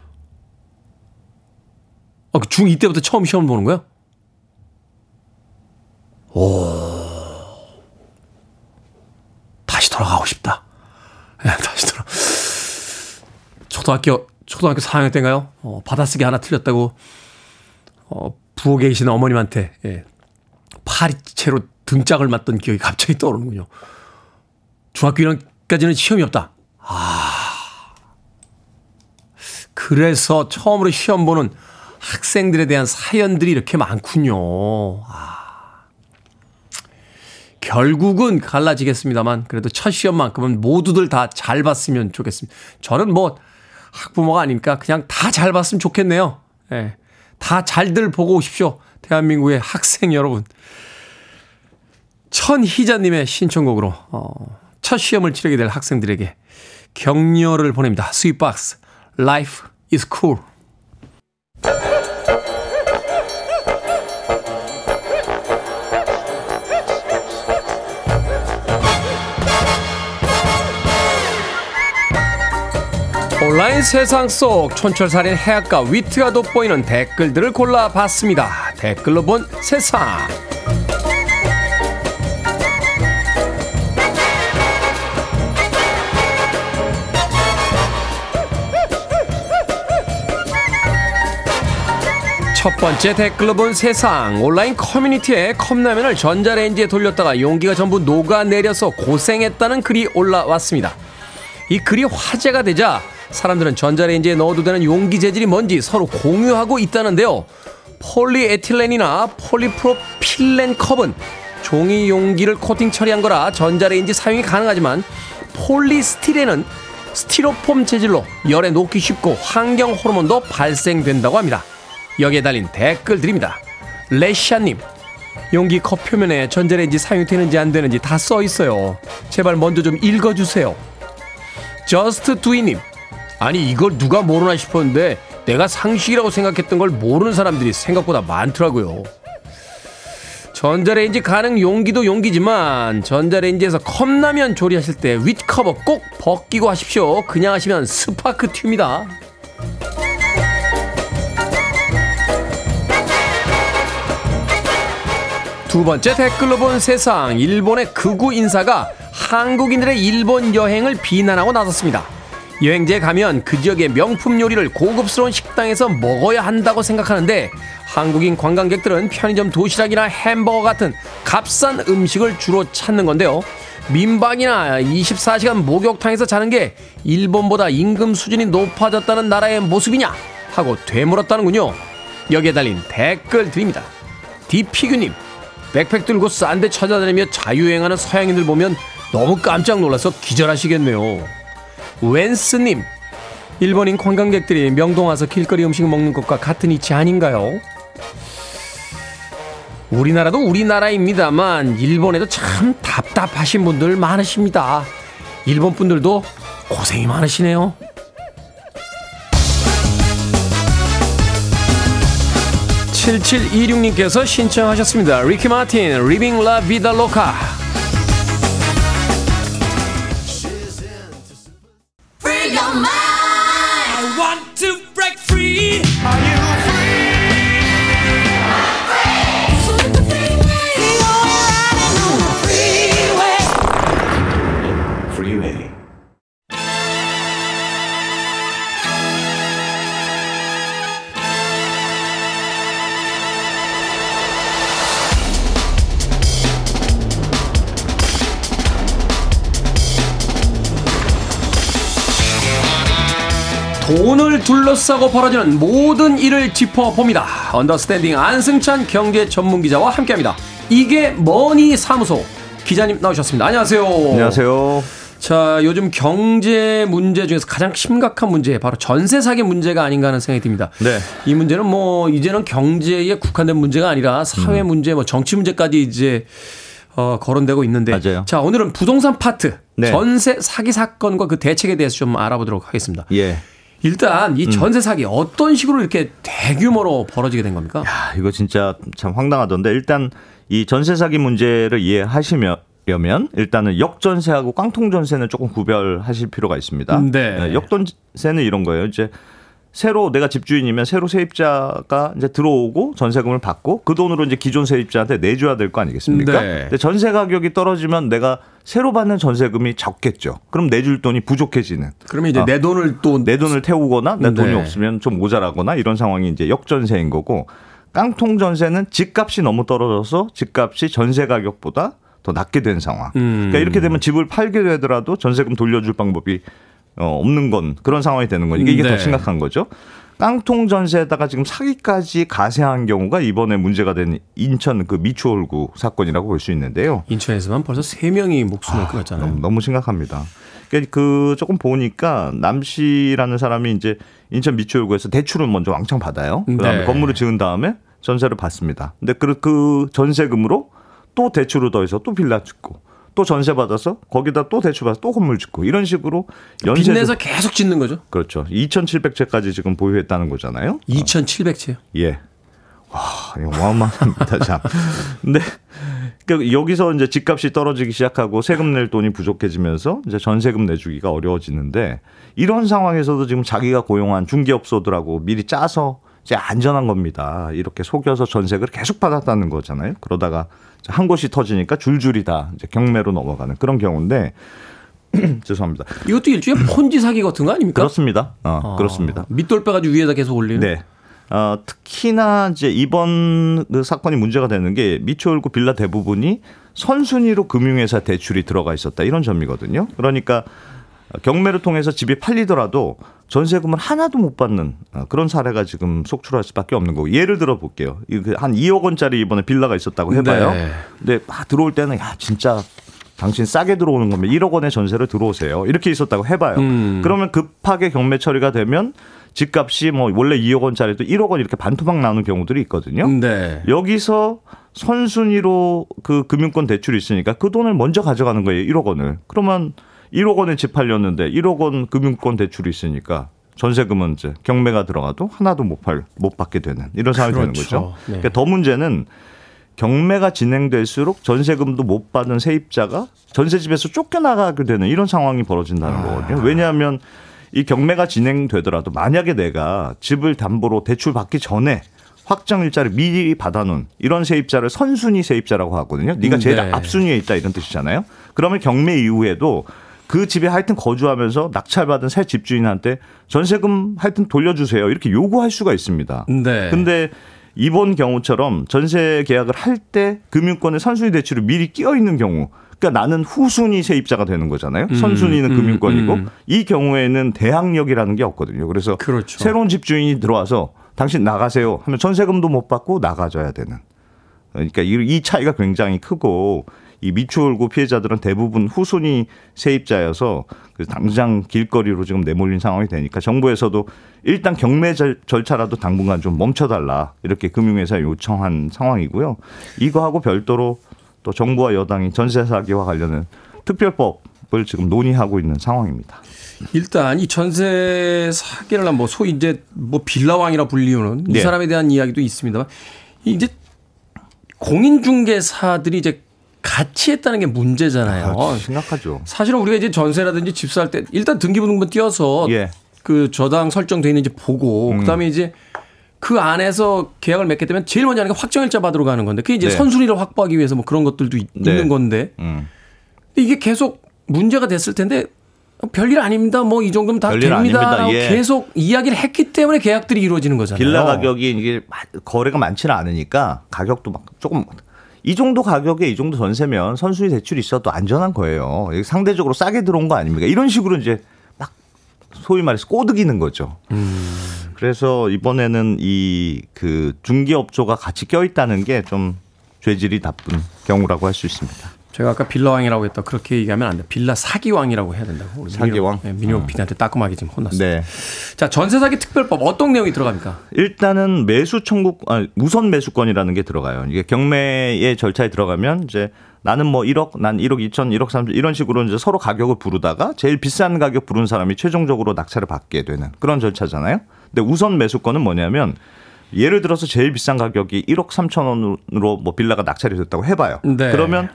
아, 그 중2 때부터 처음 시험 보는 거야? 오. 다시 돌아가고 싶다. 예, 다시 돌아. 초등학교 초등학교 4학년 때인가요? 어, 받아쓰기 하나 틀렸다고 어, 부엌에 계신 어머님한테 예, 파리채로 등짝을 맞던 기억이 갑자기 떠오르는군요. 중학교 1학년 까지는 시험이 없다. 아. 그래서 처음으로 시험 보는 학생들에 대한 사연들이 이렇게 많군요. 아. 결국은 갈라지겠습니다만 그래도 첫 시험만큼은 모두들 다 잘 봤으면 좋겠습니다. 저는 뭐 학부모가 아니니까 그냥 다 잘 봤으면 좋겠네요. 예. 다 잘들 보고 오십시오. 대한민국의 학생 여러분. 천희자님의 신청곡으로, 어, 첫 시험을 치르게 될 학생들에게 격려를 보냅니다. Sweetbox, Life is cool. 온라인 세상 속 촌철살인 해악과 위트가 돋보이는 댓글들을 골라봤습니다. 댓글로 본 세상. 첫 번째 댓글로 본 세상 온라인 커뮤니티에 컵라면을 전자레인지에 돌렸다가 용기가 전부 녹아내려서 고생했다는 글이 올라왔습니다. 이 글이 화제가 되자 사람들은 전자레인지에 넣어도 되는 용기 재질이 뭔지 서로 공유하고 있다는데요. 폴리에틸렌이나 폴리프로필렌 컵은 종이 용기를 코팅 처리한 거라 전자레인지 사용이 가능하지만 폴리스티렌은 스티로폼 재질로 열에 녹기 쉽고 환경 호르몬도 발생된다고 합니다. 여기에 달린 댓글 드립니다. 레샤님, 용기 컵 표면에 전자레인지 사용되는지 안 되는지 다 써 있어요. 제발 먼저 좀 읽어주세요. Just Do It님, 아니 이걸 누가 모르나 싶었는데 내가 상식이라고 생각했던 걸 모르는 사람들이 생각보다 많더라고요. 전자레인지 가능 용기도 용기지만 전자레인지에서 컵라면 조리하실 때 윗커버 꼭 벗기고 하십시오. 그냥 하시면 스파크 튑니다. 두 번째 댓글로 본 세상 일본의 극우 인사가 한국인들의 일본 여행을 비난하고 나섰습니다. 여행지에 가면 그 지역의 명품 요리를 고급스러운 식당에서 먹어야 한다고 생각하는데 한국인 관광객들은 편의점 도시락이나 햄버거 같은 값싼 음식을 주로 찾는 건데요. 민박이나 24시간 목욕탕에서 자는 게 일본보다 임금 수준이 높아졌다는 나라의 모습이냐 하고 되물었다는군요. 여기에 달린 댓글 드립니다. 디피규님 백팩 들고 싼 데 찾아다니며 자유여행하는 서양인들 보면 너무 깜짝 놀라서 기절하시겠네요. 웬스님, 일본인 관광객들이 명동 와서 길거리 음식 먹는 것과 같은 이치 아닌가요? 우리나라도 우리나라입니다만 일본에도 참 답답하신 분들 많으십니다. 일본 분들도 고생이 많으시네요. (7726님께서) 신청하셨습니다. 리키 마틴 리빙 라 비다 로카 둘러싸고 벌어지는 모든 일을 짚어봅니다. 언더스탠딩 안승찬 경제 전문 기자와 함께합니다. 이게 머니 사무소 기자님 나오셨습니다. 안녕하세요. 안녕하세요. 자, 요즘 경제 문제 중에서 가장 심각한 문제 바로 전세 사기 문제가 아닌가 하는 생각이 듭니다. 네. 이 문제는 뭐 이제는 경제에 국한된 문제가 아니라 사회 문제, 뭐 정치 문제까지 이제 어, 거론되고 있는데. 맞아요. 자, 오늘은 부동산 파트 네. 전세 사기 사건과 그 대책에 대해서 좀 알아보도록 하겠습니다. 예. 일단 이 전세 사기 어떤 식으로 이렇게 대규모로 벌어지게 된 겁니까? 야, 이거 진짜 참 황당하던데 일단 이 전세 사기 문제를 이해하시면 려면 일단은 역전세하고 깡통전세는 조금 구별하실 필요가 있습니다. 네. 역전세는 이런 거예요. 이제 새로 내가 집주인이면 새로 세입자가 이제 들어오고 전세금을 받고 그 돈으로 이제 기존 세입자한테 내줘야 될 거 아니겠습니까? 네. 근데 전세 가격이 떨어지면 내가 새로 받는 전세금이 적겠죠. 그럼 내줄 돈이 부족해지는. 그러면 이제 아, 내 돈을 또 내 돈을 태우거나 내 돈이 네. 없으면 좀 모자라거나 이런 상황이 이제 역전세인 거고 깡통 전세는 집값이 너무 떨어져서 집값이 전세 가격보다 더 낮게 된 상황. 음. 그러니까 이렇게 되면 집을 팔게 되더라도 전세금 돌려줄 방법이 어, 없는 건 그런 상황이 되는 거니까 이게 네. 더 심각한 거죠. 깡통 전세에다가 지금 사기까지 가세한 경우가 이번에 문제가 된 인천 그 미추홀구 사건이라고 볼 수 있는데요. 인천에서만 벌써 세 명이 목숨을 끊었잖아요. 너무, 너무 심각합니다. 그러니까 그 조금 보니까 남 씨라는 사람이 이제 인천 미추홀구에서 대출을 먼저 왕창 받아요. 그다음에 네. 건물을 지은 다음에 전세를 받습니다. 근데 그, 그 전세금으로 또 대출을 더해서 또 빌라 짓고 또 전세 받아서 거기다 또 대출 받아서 또 건물 짓고 이런 식으로 연쇄 빚내서 계속 짓는 거죠. 그렇죠. 2,700채까지 지금 보유했다는 거잖아요. 2,700채요. 예. 와, 어마어마합니다, 참. 근데 그 여기서 이제 집값이 떨어지기 시작하고 세금 낼 돈이 부족해지면서 이제 전세금 내주기가 어려워지는데 이런 상황에서도 지금 자기가 고용한 중개업소들하고 미리 짜서 이제 안전한 겁니다. 이렇게 속여서 전세를 계속 받았다는 거잖아요. 그러다가 한 곳이 터지니까 줄줄이 다 이제 경매로 넘어가는 그런 경우인데 죄송합니다. 이것도 일종의 폰지 사기 같은 거 아닙니까? 그렇습니다. 어, 아, 그렇습니다. 밑돌 빼가지고 위에다 계속 올리는. 네. 어, 특히나 이제 이번 그 사건이 문제가 되는 게 미추홀구 빌라 대부분이 선순위로 금융회사 대출이 들어가 있었다 이런 점이거든요. 그러니까 경매를 통해서 집이 팔리더라도 전세금을 하나도 못 받는 어, 그런 사례가 지금 속출할 수밖에 없는 거고 예를 들어 볼게요. 이그 한 2억 원짜리 이번에 빌라가 있었다고 해봐요. 네. 근데 막 들어올 때는 야 진짜 당신 싸게 들어오는 거면 1억 원의 전세를 들어오세요. 이렇게 있었다고 해봐요. 음. 그러면 급하게 경매 처리가 되면 집값이 뭐 원래 2억 원짜리도 1억 원 이렇게 반토막 나오는 경우들이 있거든요. 네. 여기서 선순위로 그 금융권 대출이 있으니까 그 돈을 먼저 가져가는 거예요. 1억 원을. 그러면 1억 원에 집 팔렸는데 1억 원 금융권 대출이 있으니까 전세금은 이제 경매가 들어가도 하나도 못 팔, 못 받게 되는 이런 상황이 되는 그렇죠. 거죠. 네. 그러니까 더 문제는 경매가 진행될수록 전세금도 못 받은 세입자가 전세집에서 쫓겨나가게 되는 이런 상황이 벌어진다는 거거든요. 왜냐하면 이 경매가 진행되더라도 만약에 내가 집을 담보로 대출 받기 전에 확정 일자를 미리 받아놓은 이런 세입자를 선순위 세입자라고 하거든요. 네가 제일 네. 앞순위에 있다 이런 뜻이잖아요. 그러면 경매 이후에도 그 집에 하여튼 거주하면서 낙찰받은 새 집주인한테 전세금 하여튼 돌려주세요 이렇게 요구할 수가 있습니다. 네. 근데 이번 경우처럼 전세 계약을 할 때 금융권의 선순위 대출이 미리 끼어 있는 경우 그러니까 나는 후순위 세입자가 되는 거잖아요. 음, 선순위는 음, 금융권이고 음. 이 경우에는 대항력이라는 게 없거든요. 그래서 그렇죠. 새로운 집주인이 들어와서 당신 나가세요 하면 전세금도 못 받고 나가줘야 되는. 그러니까 이- 이 차이가 굉장히 크고 이 미추홀구 피해자들은 대부분 후순위 세입자여서 그 당장 길거리로 지금 내몰린 상황이 되니까 정부에서도 일단 경매 절, 절차라도 당분간 좀 멈춰달라 이렇게 금융회사에 요청한 상황이고요. 이거하고 별도로 또 정부와 여당이 전세 사기와 관련된 특별법을 지금 논의하고 있는 상황입니다. 일단 이 전세 사기를 한뭐 소위 이제 뭐 빌라왕이라 불리우는 이 네. 사람에 대한 이야기도 있습니다만 이제 공인중개사들이 이제 같이 했다는 게 문제잖아요. 아, 심각하죠. 사실은 우리가 이제 전세라든지 집 살 때 일단 등기부등본 띄어서 예. 그 저당 설정돼 있는지 보고 음. 그다음에 이제 그 안에서 계약을 맺게 되면 제일 먼저 하는 게 확정일자 받으러 가는 건데 그게 이제 네. 선순위를 확보하기 위해서 뭐 그런 것들도 있, 네. 있는 건데 음. 이게 계속 문제가 됐을 텐데 별일 아닙니다. 뭐 이 정도면 다 아닙니다. 예. 계속 이야기를 했기 때문에 계약들이 이루어지는 거잖아요. 빌라 가격이 이게 마- 거래가 많지는 않으니까 가격도 막 조금 이 정도 가격에 이 정도 전세면 선순위 대출이 있어도 안전한 거예요. 상대적으로 싸게 들어온 거 아닙니까? 이런 식으로 이제 막 소위 말해서 꼬드기는 거죠. 그래서 이번에는 이 그 중개업소가 같이 껴있다는 게 좀 죄질이 나쁜 경우라고 할 수 있습니다. 제가 아까 빌라왕이라고 했다. 그렇게 얘기하면 안 돼. 빌라 사기왕이라고 해야 된다고. 우리 사기왕? 민호, 네, 민호 PD한테 따끔하게 지금 혼났어요. 네. 자, 전세 사기 특별법 어떤 내용이 들어갑니까? 일단은 매수 청구 아, 우선 매수권이라는 게 들어가요. 이게 경매의 절차에 들어가면 이제 나는 뭐 1억, 난 1억 2천, 1억 3천 이런 식으로 이제 서로 가격을 부르다가 제일 비싼 가격 부른 사람이 최종적으로 낙찰을 받게 되는 그런 절차잖아요. 근데 우선 매수권은 뭐냐면 예를 들어서 제일 비싼 가격이 1억 3천 원으로 뭐 빌라가 낙찰이 됐다고 해봐요. 네. 그러면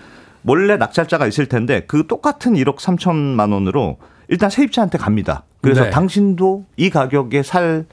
원래 낙찰자가 있을 텐데 그 똑같은 1억 3천만 원으로 일단 세입자한테 갑니다. 그래서 네. 당신도 이 가격에 살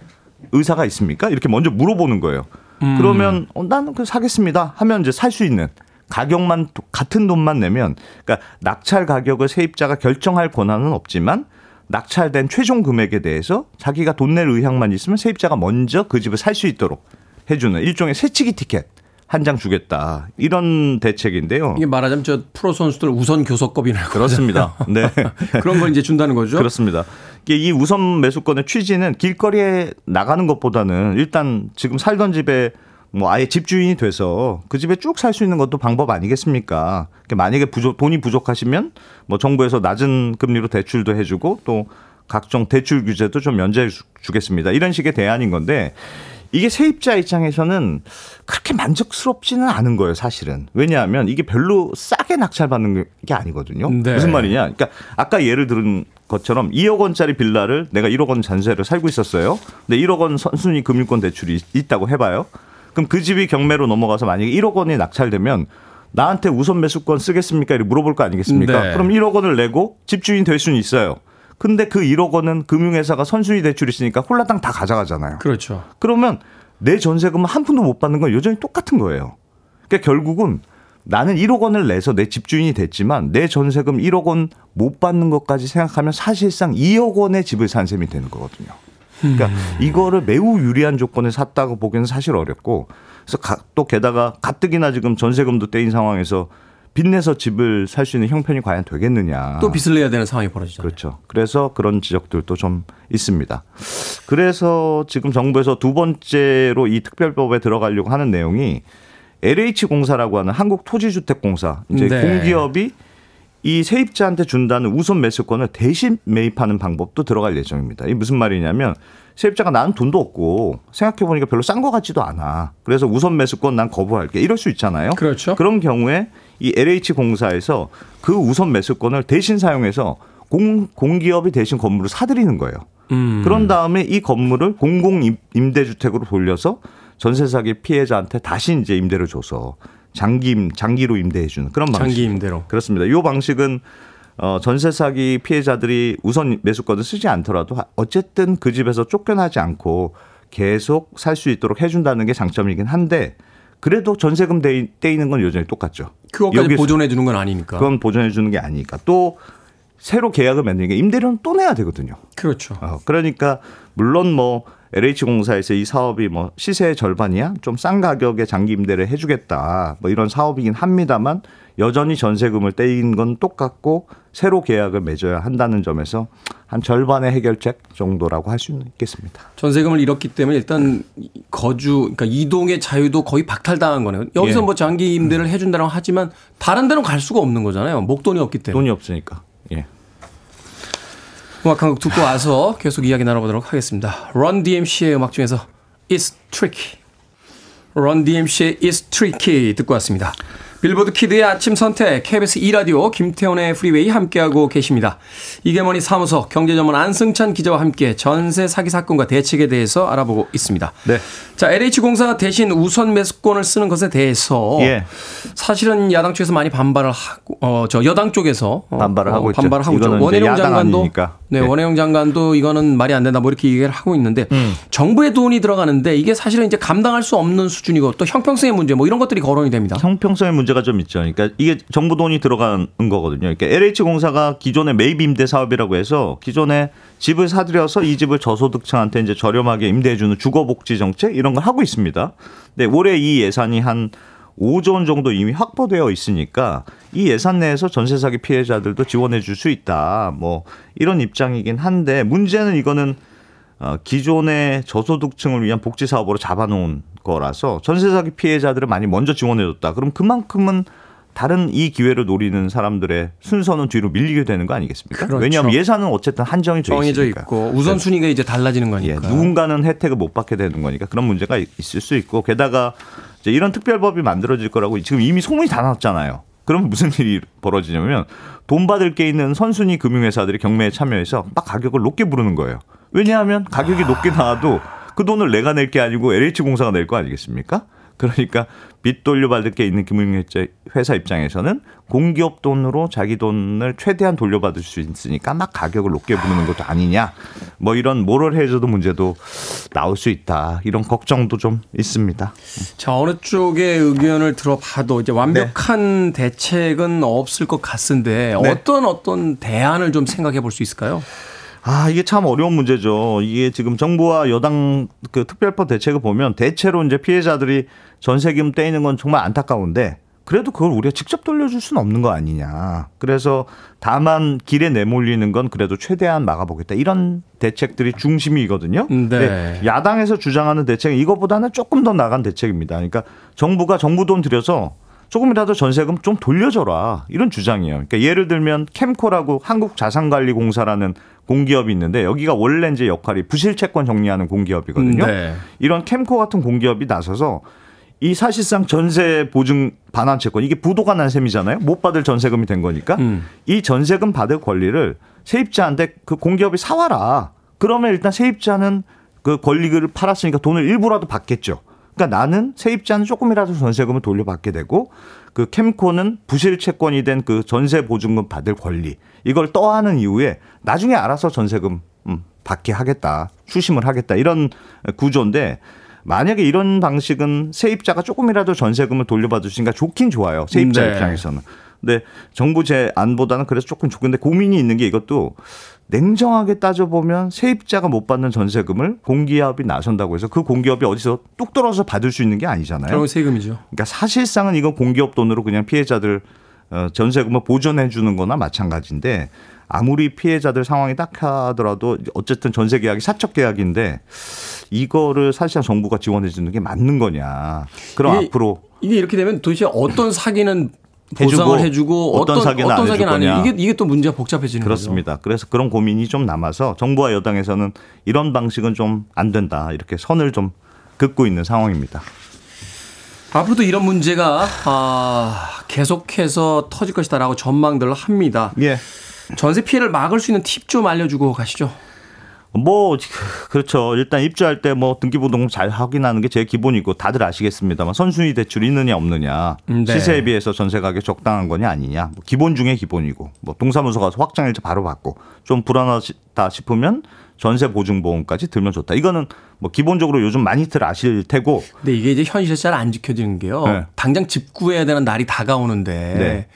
의사가 있습니까? 이렇게 먼저 물어보는 거예요. 음. 그러면 어, 나는 그 사겠습니다. 하면 이제 살 수 있는 가격만 도- 같은 돈만 내면 그러니까 낙찰 가격을 세입자가 결정할 권한은 없지만 낙찰된 최종 금액에 대해서 자기가 돈 낼 의향만 있으면 세입자가 먼저 그 집을 살 수 있도록 해주는 일종의 새치기 티켓 한 장 주겠다 이런 대책인데요. 이게 말하자면 저 프로 선수들 우선 교섭법이라고 그렇습니다. 네. 그런 걸 이제 준다는 거죠. 그렇습니다. 이 우선 매수권의 취지는 길거리에 나가는 것보다는 일단 지금 살던 집에 뭐 아예 집주인이 돼서 그 집에 쭉 살 수 있는 것도 방법 아니겠습니까? 만약에 부족, 돈이 부족하시면 뭐 정부에서 낮은 금리로 대출도 해주고 또 각종 대출 규제도 좀 면제해 주- 주겠습니다. 이런 식의 대안인 건데 이게 세입자 입장에서는 그렇게 만족스럽지는 않은 거예요, 사실은. 왜냐하면 이게 별로 싸게 낙찰받는 게 아니거든요. 네. 무슨 말이냐? 그러니까 아까 예를 들은 것처럼 2억 원짜리 빌라를 내가 1억 원 전세를 살고 있었어요. 근데 1억 원 선순위 금융권 대출이 있다고 해봐요. 그럼 그 집이 경매로 넘어가서 만약에 1억 원이 낙찰되면 나한테 우선 매수권 쓰겠습니까? 이렇게 물어볼 거 아니겠습니까? 네. 그럼 1억 원을 내고 집주인 될 수는 있어요. 근데 그 1억 원은 금융회사가 선순위 대출이 있으니까 홀라당 다 가져가잖아요. 그렇죠. 그러면 내 전세금은 한 푼도 못 받는 건 여전히 똑같은 거예요. 그러니까 결국은 나는 1억 원을 내서 내 집주인이 됐지만 내 전세금 1억 원 못 받는 것까지 생각하면 사실상 2억 원의 집을 산 셈이 되는 거거든요. 그러니까 음. 이거를 매우 유리한 조건에 샀다고 보기는 사실 어렵고 그래서 가- 또 게다가 가뜩이나 지금 전세금도 떼인 상황에서 빚내서 집을 살 수 있는 형편이 과연 되겠느냐. 또 빚을 내야 되는 상황이 벌어지잖아요. 그렇죠. 그래서 그런 지적들도 좀 있습니다. 그래서 지금 정부에서 두 번째로 이 특별법에 들어가려고 하는 내용이 LH공사라고 하는 한국 토지주택공사 이제 네. 공기업이 이 세입자한테 준다는 우선 매수권을 대신 매입하는 방법도 들어갈 예정입니다. 이게 무슨 말이냐면 세입자가 나는 돈도 없고 생각해 보니까 별로 싼것 같지도 않아. 그래서 우선 매수권 난 거부할게. 이럴 수 있잖아요. 그렇죠. 그런 경우에 이 LH 공사에서 그 우선 매수권을 대신 사용해서 공, 공기업이 대신 건물을 사들이는 거예요. 음. 그런 다음에 이 건물을 공공 임- 임대주택으로 돌려서 전세 사기 피해자한테 다시 이제 임대를 줘서 장기 임- 장기로 임대해 주는 그런 방식. 장기 임대로. 그렇습니다. 이 방식은 어, 전세 사기 피해자들이 우선 매수권을 쓰지 않더라도 어쨌든 그 집에서 쫓겨나지 않고 계속 살 수 있도록 해준다는 게 장점이긴 한데 그래도 전세금 떼이- 떼이는 건 여전히 똑같죠. 그것까지 보존해 주는 건 아니니까. 그건 보존해 주는 게 아니니까 또 새로 계약을 맺는 게 임대료는 또 내야 되거든요. 그렇죠. 어, 그러니까 물론 뭐 LH공사에서 이 사업이 뭐 시세의 절반이야 좀 싼 가격에 장기 임대를 해주겠다 뭐 이런 사업이긴 합니다만 여전히 전세금을 떼인 건 똑같고 새로 계약을 맺어야 한다는 점에서 한 절반의 해결책 정도라고 할 수 있겠습니다. 전세금을 잃었기 때문에 일단 거주, 그러니까 이동의 자유도 거의 박탈당한 거네요. 여기서 예. 뭐 장기 임대를 해준다고 하지만 다른 데는 갈 수가 없는 거잖아요. 목돈이 없기 때문에. 돈이 없으니까. 예. 음악 한곡 듣고 와서 계속 이야기 나눠보도록 하겠습니다. Run DMC의 음악 중에서 It's Tricky. Run DMC의 It's Tricky 듣고 왔습니다. 빌보드 키드의 아침 선택 KBS 2라디오 김태훈의 프리웨이 함께하고 계십니다. 이게 뭐니 사무소 경제전문 안승찬 기자와 함께 전세 사기 사건과 대책에 대해서 알아보고 있습니다. 네. 자 LH공사가 대신 우선 매수권을 쓰는 것에 대해서 예. 사실은 야당 쪽에서 많이 반발을 하고 어 저 여당 쪽에서 어, 반발을 하고 어, 있죠. 반발을 하고 있죠. 원혜룡 야당 장관도 아니니까. 네, 네. 원혜영 장관도 이거는 말이 안 된다 뭐 이렇게 얘기를 하고 있는데 음. 정부의 돈이 들어가는데 이게 사실은 이제 감당할 수 없는 수준이고 또 형평성의 문제 뭐 이런 것들이 거론이 됩니다. 형평성의 문제 가 좀 있죠. 그러니까 이게 정부 돈이 들어가는 거거든요. 그러니까 LH공사가 기존의 매입 임대 사업이라고 해서 기존에 집을 사들여서 이 집을 저소득층한테 이제 저렴하게 임대해주는 주거복지 정책 이런 걸 하고 있습니다. 근데 올해 이 예산이 한 5조 원 정도 이미 확보되어 있으니까 이 예산 내에서 전세 사기 피해자들도 지원해 줄 수 있다. 뭐 이런 입장이긴 한데 문제는 이거는 어, 기존의 저소득층을 위한 복지 사업으로 잡아놓은 거라서 전세 사기 피해자들을 많이 먼저 지원해줬다. 그럼 그만큼은 다른 이 기회를 노리는 사람들의 순서는 뒤로 밀리게 되는 거 아니겠습니까? 그렇죠. 왜냐하면 예산은 어쨌든 한정이 돼 정해져 있으니까. 있고 우선순위가 이제 달라지는 예, 거니까. 누군가는 혜택을 못 받게 되는 거니까 그런 문제가 있을 수 있고 게다가 이제 이런 특별법이 만들어질 거라고 지금 이미 소문이 다 났잖아요. 그럼 무슨 일이 벌어지냐면 돈 받을 게 있는 선순위 금융회사들이 경매에 참여해서 막 가격을 높게 부르는 거예요. 왜냐하면 가격이 높게 나와도 그 돈을 내가 낼 게 아니고 LH공사가 낼 거 아니겠습니까? 그러니까 빚 돌려받을 게 있는 금융회사 입장에서는 공기업 돈으로 자기 돈을 최대한 돌려받을 수 있으니까 막 가격을 높게 부르는 것도 아니냐. 뭐 이런 모럴 해저도 문제도 나올 수 있다. 이런 걱정도 좀 있습니다. 자 어느 쪽의 의견을 들어봐도 이제 완벽한 대책은 없을 것 같은데 네. 어떤 어떤 대안을 좀 생각해 볼 수 있을까요? 아, 이게 참 어려운 문제죠. 이게 지금 정부와 여당 그 특별법 대책을 보면 대체로 이제 피해자들이 전세금 떼이는 건 정말 안타까운데 그래도 그걸 우리가 직접 돌려줄 수는 없는 거 아니냐. 그래서 다만 길에 내몰리는 건 그래도 최대한 막아보겠다. 이런 대책들이 중심이거든요. 네. 근데 야당에서 주장하는 대책은 이거보다는 조금 더 나간 대책입니다. 그러니까 정부가 정부 돈 들여서 조금이라도 전세금 좀 돌려줘라 이런 주장이에요. 그러니까 예를 들면 캠코라고 한국자산관리공사라는 공기업이 있는데 여기가 원래 이제 역할이 부실 채권 정리하는 공기업이거든요. 네. 이런 캠코 같은 공기업이 나서서 이 사실상 전세 보증 반환 채권 이게 부도가 난 셈이잖아요. 못 받을 전세금이 된 거니까 음. 이 전세금 받을 권리를 세입자한테 그 공기업이 사와라. 그러면 일단 세입자는 그 권리를 팔았으니까 돈을 일부라도 받겠죠. 그러니까 나는 세입자는 조금이라도 전세금을 돌려받게 되고 그 캠코는 부실 채권이 된 그 전세 보증금 받을 권리 이걸 떠하는 이후에 나중에 알아서 전세금 음, 받게 하겠다 추심을 하겠다 이런 구조인데 만약에 이런 방식은 세입자가 조금이라도 전세금을 돌려받을 수 있으니까 좋긴 좋아요 세입자 네. 입장에서는. 근데 정부 제안보다는 그래서 조금 좋은데 고민이 있는 게 이것도 냉정하게 따져보면 세입자가 못 받는 전세금을 공기업이 나선다고 해서 그 공기업이 어디서 뚝 떨어서 받을 수 있는 게 아니잖아요. 그럼 세금이죠. 그러니까 사실상은 이건 공기업 돈으로 그냥 피해자들 어, 전세금을 보전해 주는 거나 마찬가지인데 아무리 피해자들 상황이 딱하더라도 어쨌든 전세 계약이 사적 계약인데 이거를 사실상 정부가 지원해 주는 게 맞는 거냐. 그럼 이게- 앞으로 이게 이렇게 되면 도대체 어떤 사기는 보상을 해주고 어떤 어떤 사기는 어떤 안 사기는. 거냐. 이게 이게 또 문제가 복잡해지는 그렇습니다. 그래서 그런 고민이 좀 남아서 정부와 여당에서는 이런 방식은 좀 안 된다. 이렇게 선을 좀 긋고 있는 상황입니다. 거죠. 앞으로도 이런 문제가 아, 계속해서 터질 것이다라고 전망들을 합니다. 예. 전세 피해를 막을 수 있는 팁 좀 알려주고 가시죠. 뭐 그렇죠. 일단 입주할 때 뭐 등기부등 잘 확인하는 게 제일 기본이고 다들 아시겠습니다만 선순위 대출이 있느냐 없느냐 음, 네. 시세에 비해서 전세 가격 적당한 거냐 아니냐 뭐 기본 중에 기본이고 뭐 동사무소 가서 확장일자 바로 받고 좀 불안하다 싶으면 전세 보증 보험까지 들면 좋다. 이거는 뭐 기본적으로 요즘 많이들 아실 테고 근데 이게 이제 현실에서 잘 안 지켜지는 게요. 네. 당장 집 구해야 되는 날이 다가오는데 네.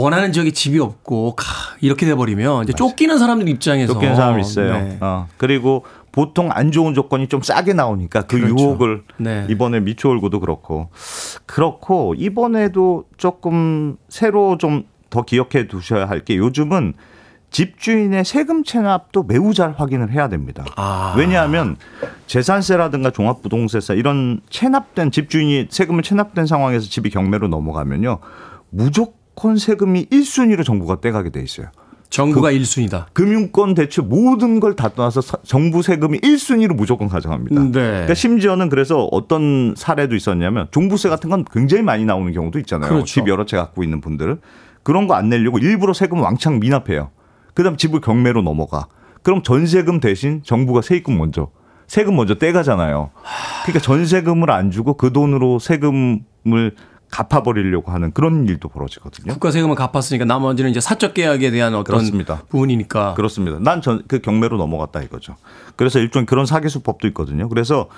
원하는 지역에 집이 없고 카, 이렇게 돼버리면 이제 쫓기는 사람들 입장에서 쫓기는 사람이 있어요. 네. 어, 그리고 보통 안 좋은 조건이 좀 싸게 나오니까 그 그렇죠. 유혹을 네. 이번에 미추홀구도 그렇고 그렇고 이번에도 조금 새로 좀 더 기억해 두셔야 할 게 요즘은 집주인의 세금 체납도 매우 잘 확인을 해야 됩니다. 아. 왜냐하면 재산세라든가 종합부동세세 이런 체납된 집주인이 세금을 체납된 상황에서 집이 경매로 넘어가면요 무조건 세금이 1순위로 정부가 떼가게 돼 있어요. 정부가 일 1순위다. 금융권 대출 모든 걸 다 떠나서 사- 정부 세금이 1순위로 무조건 가져갑니다. 네. 그러니까 심지어는 그래서 어떤 사례도 있었냐면 종부세 같은 건 굉장히 많이 나오는 경우도 있잖아요. 그렇죠. 집 여러 채 갖고 있는 분들 그런 거 안 내려고 일부러 세금 왕창 미납해요. 그다음 집을 경매로 넘어가. 그럼 전세금 대신 정부가 세입금 먼저 세금 먼저 떼가잖아요. 그러니까 전세금을 안 주고 그 돈으로 세금을 갚아버리려고 하는 그런 일도 벌어지거든요. 국가 세금을 갚았으니까 나머지는 이제 사적 계약에 대한 어떤 그렇습니다. 부분이니까. 그렇습니다. 난 전 그 경매로 넘어갔다 이거죠. 그래서 일종의 그런 사기수법도 있거든요. 그래서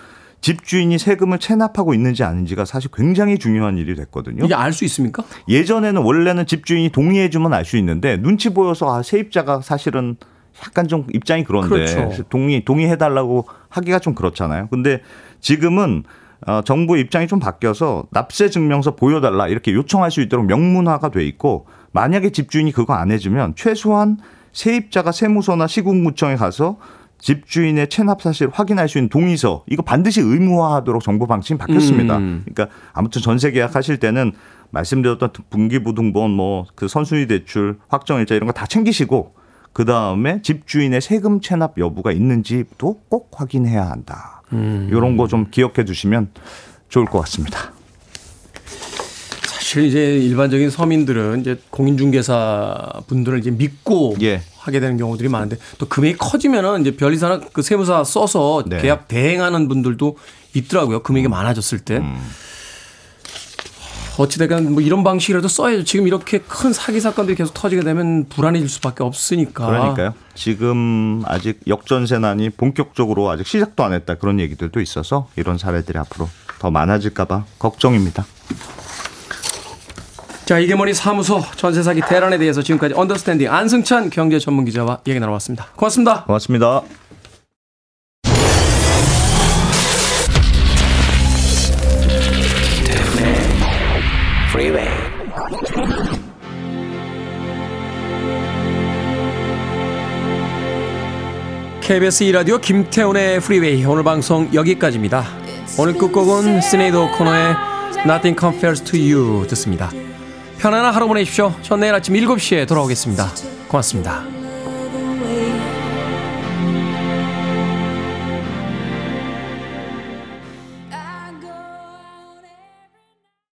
집주인이 세금을 체납하고 있는지 아닌지가 사실 굉장히 중요한 일이 됐거든요. 이게 알 수 있습니까? 예전에는 원래는 집주인이 동의해주면 알 수 있는데 눈치 보여서 아, 세입자가 사실은 약간 좀 입장이 그런데 그렇죠. 동의 동의해달라고 하기가 좀 그렇잖아요. 근데 지금은 어, 정부 입장이 좀 바뀌어서 납세 증명서 보여달라 이렇게 요청할 수 있도록 명문화가 돼 있고 만약에 집주인이 그거 안 해주면 최소한 세입자가 세무서나 시국구청에 가서 집주인의 체납 사실 확인할 수 있는 동의서 이거 반드시 의무화하도록 정부 방침이 바뀌었습니다. 음. 그러니까 아무튼 전세 계약하실 때는 말씀드렸던 분기부등본 뭐 그 선순위 대출 확정일자 이런 거 다 챙기시고 그 다음에 집주인의 세금 체납 여부가 있는지도 꼭 확인해야 한다. 음. 이런 거 좀 기억해 두시면 좋을 것 같습니다. 사실 이제 일반적인 서민들은 이제 공인중개사 분들을 이제 믿고 예. 하게 되는 경우들이 많은데 또 금액이 커지면은 이제 변리사나 그 세무사 써서 네. 음. 계약 대행하는 분들도 있더라고요. 금액이 많아졌을 때. 어찌됐건 뭐 이런 방식이라도 써야죠. 지금 이렇게 큰 사기 사건들이 계속 터지게 되면 불안해질 수밖에 없으니까. 그러니까요. 지금 아직 역전세난이 본격적으로 아직 시작도 안 했다 그런 얘기들도 있어서 이런 사례들이 앞으로 더 많아질까봐 걱정입니다. 자, 이게 뭐니 사무소 전세 사기 대란에 대해서 지금까지 언더스탠딩 안승찬 경제 전문 기자와 얘기 나눠봤습니다. 고맙습니다. 고맙습니다. KBS 2라디오 김태훈의 프리웨이 오늘 방송 여기까지입니다. 오늘 끝곡은 시네이드 오코너의 Nothing Compares to You 듣습니다. 편안한 하루 보내십시오. 전 내일 아침 7시에 돌아오겠습니다. 고맙습니다.